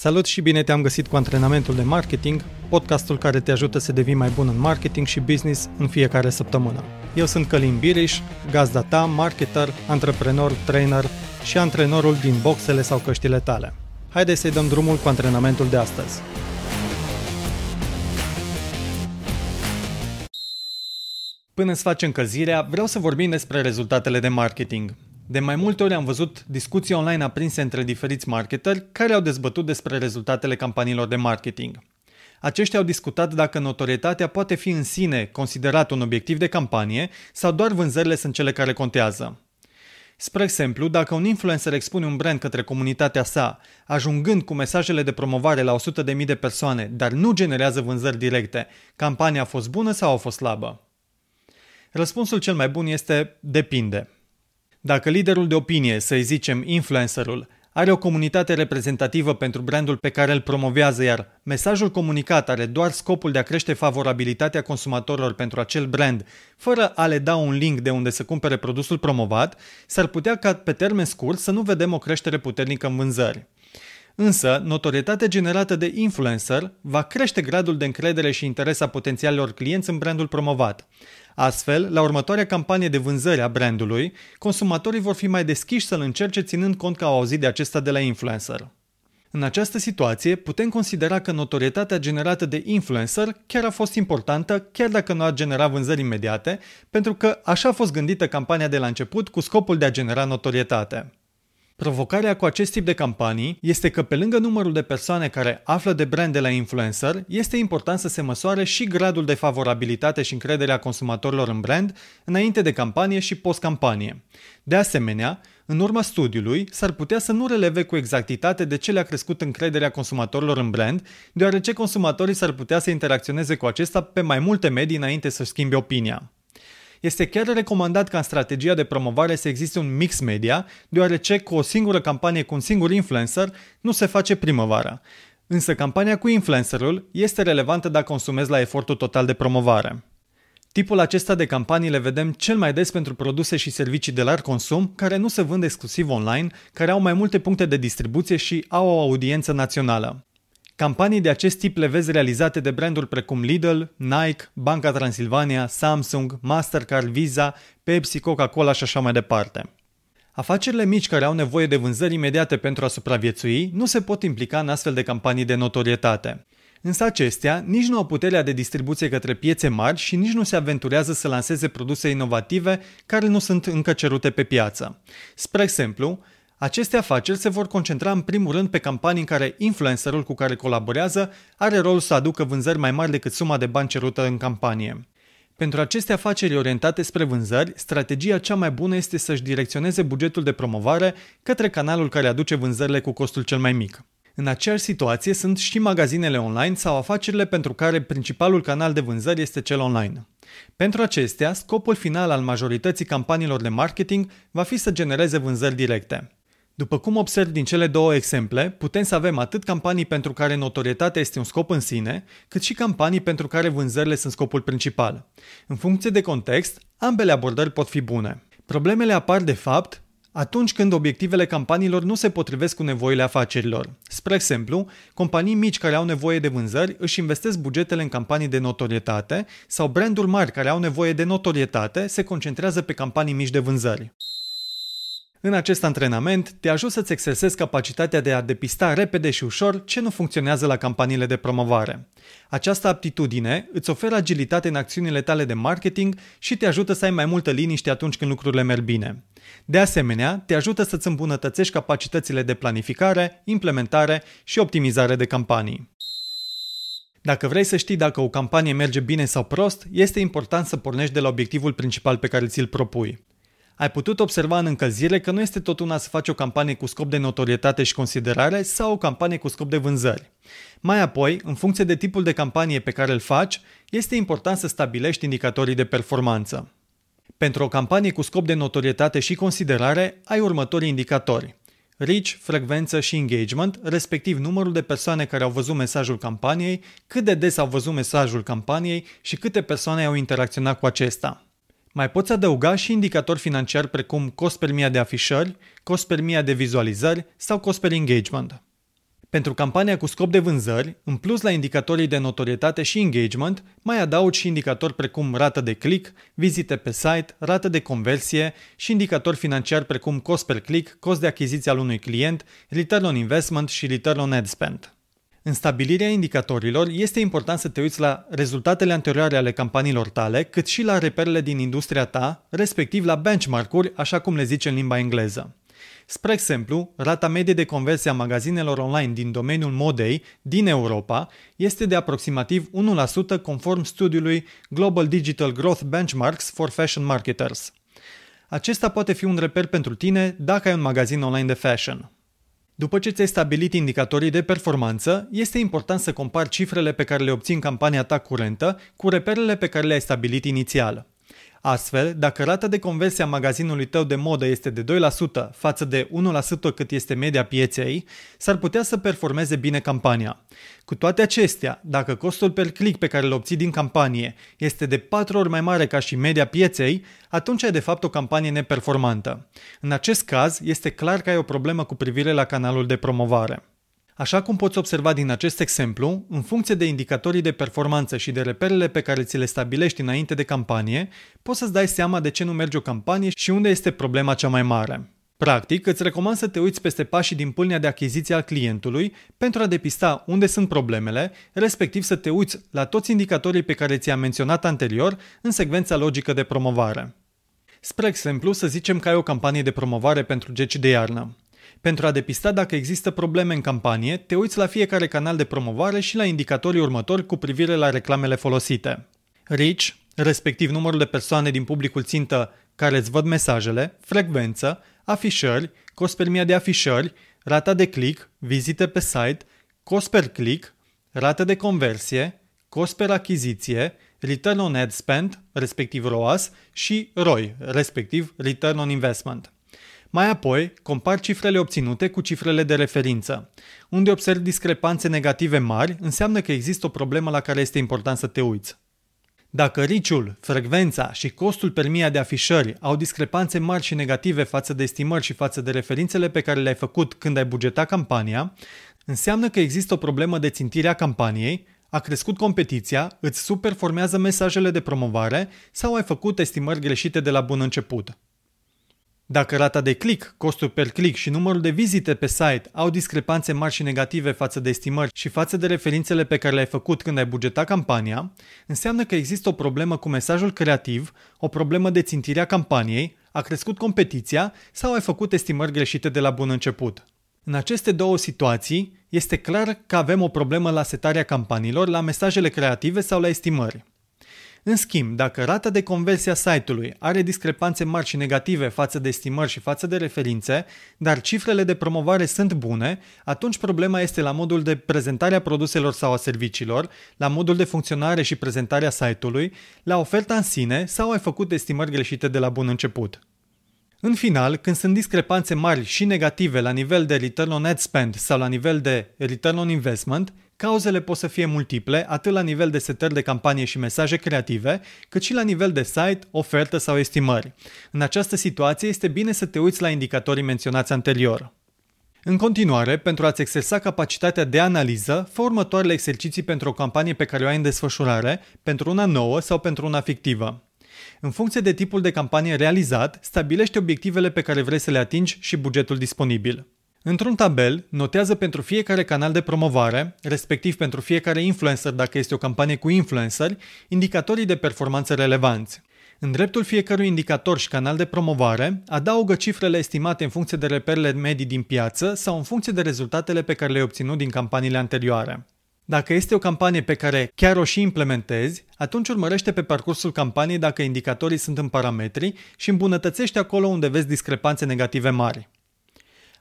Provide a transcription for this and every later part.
Salut și bine te-am găsit cu antrenamentul de marketing, podcastul care te ajută să devii mai bun în marketing și business în fiecare săptămână. Eu sunt Călin Biriș, gazda ta, marketer, antreprenor, trainer și antrenorul din boxele sau căștile tale. Haideți să-i dăm drumul cu antrenamentul de astăzi. Până să facem încălzirea, vreau să vorbim despre rezultatele de marketing. De mai multe ori am văzut discuții online aprinse între diferiți marketeri care au dezbătut despre rezultatele campaniilor de marketing. Aceștia au discutat dacă notorietatea poate fi în sine considerat un obiectiv de campanie sau doar vânzările sunt cele care contează. Spre exemplu, dacă un influencer expune un brand către comunitatea sa, ajungând cu mesajele de promovare la 100.000 de persoane, dar nu generează vânzări directe, campania a fost bună sau a fost slabă? Răspunsul cel mai bun este depinde. Dacă liderul de opinie, să-i zicem influencerul, are o comunitate reprezentativă pentru brandul pe care îl promovează, iar mesajul comunicat are doar scopul de a crește favorabilitatea consumatorilor pentru acel brand, fără a le da un link de unde să cumpere produsul promovat, s-ar putea ca pe termen scurt să nu vedem o creștere puternică în vânzări. Însă, notorietatea generată de influencer va crește gradul de încredere și interes a potențialilor clienți în brandul promovat. Astfel, la următoarea campanie de vânzări a brandului, consumatorii vor fi mai deschiși să-l încerce ținând cont că au auzit de acesta de la influencer. În această situație, putem considera că notorietatea generată de influencer chiar a fost importantă, chiar dacă nu a generat vânzări imediate, pentru că așa a fost gândită campania de la început cu scopul de a genera notorietate. Provocarea cu acest tip de campanii este că pe lângă numărul de persoane care află de brand de la influencer, este important să se măsoare și gradul de favorabilitate și încredere a consumatorilor în brand înainte de campanie și post-campanie. De asemenea, în urma studiului, s-ar putea să nu releve cu exactitate de ce le-a crescut încrederea consumatorilor în brand, deoarece consumatorii s-ar putea să interacționeze cu acesta pe mai multe medii înainte să schimbe opinia. Este chiar recomandat ca în strategia de promovare să existe un mix media, deoarece cu o singură campanie cu un singur influencer nu se face primăvara. Însă campania cu influencerul este relevantă dacă consumezi la efortul total de promovare. Tipul acesta de campanii le vedem cel mai des pentru produse și servicii de larg consum care nu se vând exclusiv online, care au mai multe puncte de distribuție și au o audiență națională. Campanii de acest tip le vezi realizate de branduri precum Lidl, Nike, Banca Transilvania, Samsung, Mastercard, Visa, Pepsi, Coca-Cola și așa mai departe. Afacerile mici care au nevoie de vânzări imediate pentru a supraviețui nu se pot implica în astfel de campanii de notorietate. Însă acestea nici nu au puterea de distribuție către piețe mari și nici nu se aventurează să lanseze produse inovative care nu sunt încă cerute pe piață. Spre exemplu, aceste afaceri se vor concentra în primul rând pe campanii în care influencerul cu care colaborează are rolul să aducă vânzări mai mari decât suma de bani cerută în campanie. Pentru aceste afaceri orientate spre vânzări, strategia cea mai bună este să-și direcționeze bugetul de promovare către canalul care aduce vânzările cu costul cel mai mic. În aceeași situație sunt și magazinele online sau afacerile pentru care principalul canal de vânzări este cel online. Pentru acestea, scopul final al majorității campaniilor de marketing va fi să genereze vânzări directe. După cum observ din cele două exemple, putem să avem atât campanii pentru care notorietatea este un scop în sine, cât și campanii pentru care vânzările sunt scopul principal. În funcție de context, ambele abordări pot fi bune. Problemele apar de fapt atunci când obiectivele campaniilor nu se potrivesc cu nevoile afacerilor. Spre exemplu, companii mici care au nevoie de vânzări își investesc bugetele în campanii de notorietate sau branduri mari care au nevoie de notorietate se concentrează pe campanii mici de vânzări. În acest antrenament te ajut să-ți exersezi capacitatea de a depista repede și ușor ce nu funcționează la campaniile de promovare. Această aptitudine îți oferă agilitate în acțiunile tale de marketing și te ajută să ai mai multă liniște atunci când lucrurile merg bine. De asemenea, te ajută să-ți îmbunătățești capacitățile de planificare, implementare și optimizare de campanii. Dacă vrei să știi dacă o campanie merge bine sau prost, este important să pornești de la obiectivul principal pe care ți-l propui. Ai putut observa în încălzire că nu este tot una să faci o campanie cu scop de notorietate și considerare sau o campanie cu scop de vânzări. Mai apoi, în funcție de tipul de campanie pe care îl faci, este important să stabilești indicatorii de performanță. Pentru o campanie cu scop de notorietate și considerare, ai următorii indicatori. Reach, frecvență și engagement, respectiv numărul de persoane care au văzut mesajul campaniei, cât de des au văzut mesajul campaniei și câte persoane au interacționat cu acesta. Mai poți adăuga și indicatori financiari precum cost per mie de afișări, cost per mie de vizualizări sau cost per engagement. Pentru campania cu scop de vânzări, în plus la indicatorii de notorietate și engagement, mai adaugi și indicatori precum rată de click, vizite pe site, rată de conversie și indicatori financiari precum cost per click, cost de achiziție al unui client, return on investment și return on ad spend. În stabilirea indicatorilor, este important să te uiți la rezultatele anterioare ale campaniilor tale, cât și la reperele din industria ta, respectiv la benchmark-uri, așa cum le zice în limba engleză. Spre exemplu, rata medie de conversie a magazinelor online din domeniul modei din Europa este de aproximativ 1% conform studiului Global Digital Growth Benchmarks for Fashion Marketers. Acesta poate fi un reper pentru tine dacă ai un magazin online de fashion. După ce ți-ai stabilit indicatorii de performanță, este important să compari cifrele pe care le obții în campania ta curentă cu reperele pe care le-ai stabilit inițial. Astfel, dacă rata de conversie a magazinului tău de modă este de 2% față de 1% cât este media pieței, s-ar putea să performeze bine campania. Cu toate acestea, dacă costul per click pe care îl obții din campanie este de 4 ori mai mare ca și media pieței, atunci ai de fapt o campanie neperformantă. În acest caz, este clar că ai o problemă cu privire la canalul de promovare. Așa cum poți observa din acest exemplu, în funcție de indicatorii de performanță și de reperele pe care ți le stabilești înainte de campanie, poți să-ți dai seama de ce nu merge o campanie și unde este problema cea mai mare. Practic, îți recomand să te uiți peste pașii din pâlnia de achiziție al clientului pentru a depista unde sunt problemele, respectiv să te uiți la toți indicatorii pe care ți-am menționat anterior în secvența logică de promovare. Spre exemplu, să zicem că ai o campanie de promovare pentru geci de iarnă. Pentru a depista dacă există probleme în campanie, te uiți la fiecare canal de promovare și la indicatorii următori cu privire la reclamele folosite. Reach, respectiv numărul de persoane din publicul țintă care îți văd mesajele, frecvență, afișări, cost per mie de afișări, rata de click, vizite pe site, cost per click, rată de conversie, cost per achiziție, return on ad spend, respectiv ROAS, și ROI, respectiv return on investment. Mai apoi, compar cifrele obținute cu cifrele de referință. Unde observi discrepanțe negative mari, înseamnă că există o problemă la care este important să te uiți. Dacă riciul, frecvența și costul per mie de afișări au discrepanțe mari și negative față de estimări și față de referințele pe care le-ai făcut când ai bugetat campania, înseamnă că există o problemă de țintire a campaniei, a crescut competiția, îți superformează mesajele de promovare sau ai făcut estimări greșite de la bun început. Dacă rata de click, costul per click și numărul de vizite pe site au discrepanțe mari și negative față de estimări și față de referințele pe care le-ai făcut când ai bugetat campania, înseamnă că există o problemă cu mesajul creativ, o problemă de țintire a campaniei, a crescut competiția sau ai făcut estimări greșite de la bun început. În aceste două situații, este clar că avem o problemă la setarea campaniilor, la mesajele creative sau la estimări. În schimb, dacă rata de conversie a site-ului are discrepanțe mari și negative față de estimări și față de referințe, dar cifrele de promovare sunt bune, atunci problema este la modul de prezentare a produselor sau a serviciilor, la modul de funcționare și prezentare a site-ului, la oferta în sine sau ai făcut estimări greșite de la bun început. În final, când sunt discrepanțe mari și negative la nivel de return on ad spend sau la nivel de return on investment, Cauzele pot să fie multiple, atât la nivel de setări de campanie și mesaje creative, cât și la nivel de site, ofertă sau estimări. În această situație este bine să te uiți la indicatorii menționați anterior. În continuare, pentru a-ți exersa capacitatea de analiză, fă următoarele exerciții pentru o campanie pe care o ai în desfășurare, pentru una nouă sau pentru una fictivă. În funcție de tipul de campanie realizat, stabilește obiectivele pe care vrei să le atingi și bugetul disponibil. Într-un tabel, notează pentru fiecare canal de promovare, respectiv pentru fiecare influencer dacă este o campanie cu influenceri, indicatorii de performanță relevanți. În dreptul fiecărui indicator și canal de promovare, adaugă cifrele estimate în funcție de reperele medii din piață sau în funcție de rezultatele pe care le-ai obținut din campaniile anterioare. Dacă este o campanie pe care chiar o și implementezi, atunci urmărește pe parcursul campaniei dacă indicatorii sunt în parametri și îmbunătățește acolo unde vezi discrepanțe negative mari.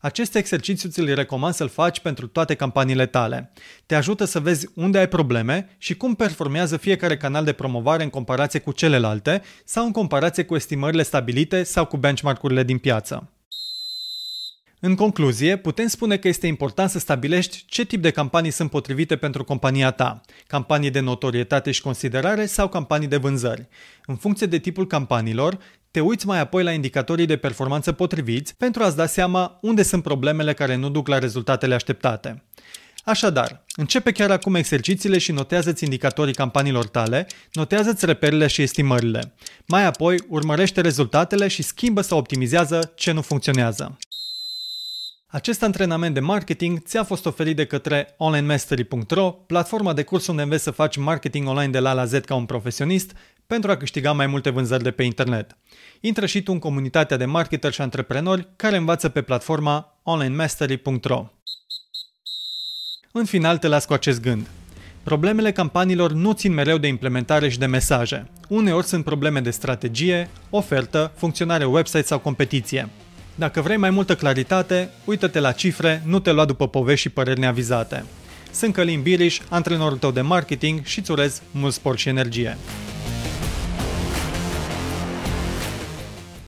Acest exercițiu ți-l recomand să-l faci pentru toate campaniile tale. Te ajută să vezi unde ai probleme și cum performează fiecare canal de promovare în comparație cu celelalte sau în comparație cu estimările stabilite sau cu benchmark-urile din piață. În concluzie, putem spune că este important să stabilești ce tip de campanii sunt potrivite pentru compania ta, campanii de notorietate și considerare sau campanii de vânzări. În funcție de tipul campaniilor, te uiți mai apoi la indicatorii de performanță potriviți pentru a-ți da seama unde sunt problemele care nu duc la rezultatele așteptate. Așadar, începe chiar acum exercițiile și notează-ți indicatorii campaniilor tale, notează-ți reperele și estimările. Mai apoi, urmărește rezultatele și schimbă sau optimizează ce nu funcționează. Acest antrenament de marketing ți-a fost oferit de către onlinemastery.ro, platforma de curs unde înveți să faci marketing online de la A la Z ca un profesionist pentru a câștiga mai multe vânzări de pe internet. Intră și tu în comunitatea de marketeri și antreprenori care învață pe platforma onlinemastery.ro. În final te las cu acest gând. Problemele campaniilor nu țin mereu de implementare și de mesaje. Uneori sunt probleme de strategie, ofertă, funcționare website sau competiție. Dacă vrei mai multă claritate, uită-te la cifre, nu te lua după povești și păreri neavizate. Sunt Călin Biriș, antrenorul tău de marketing și îți urez mult spor și energie.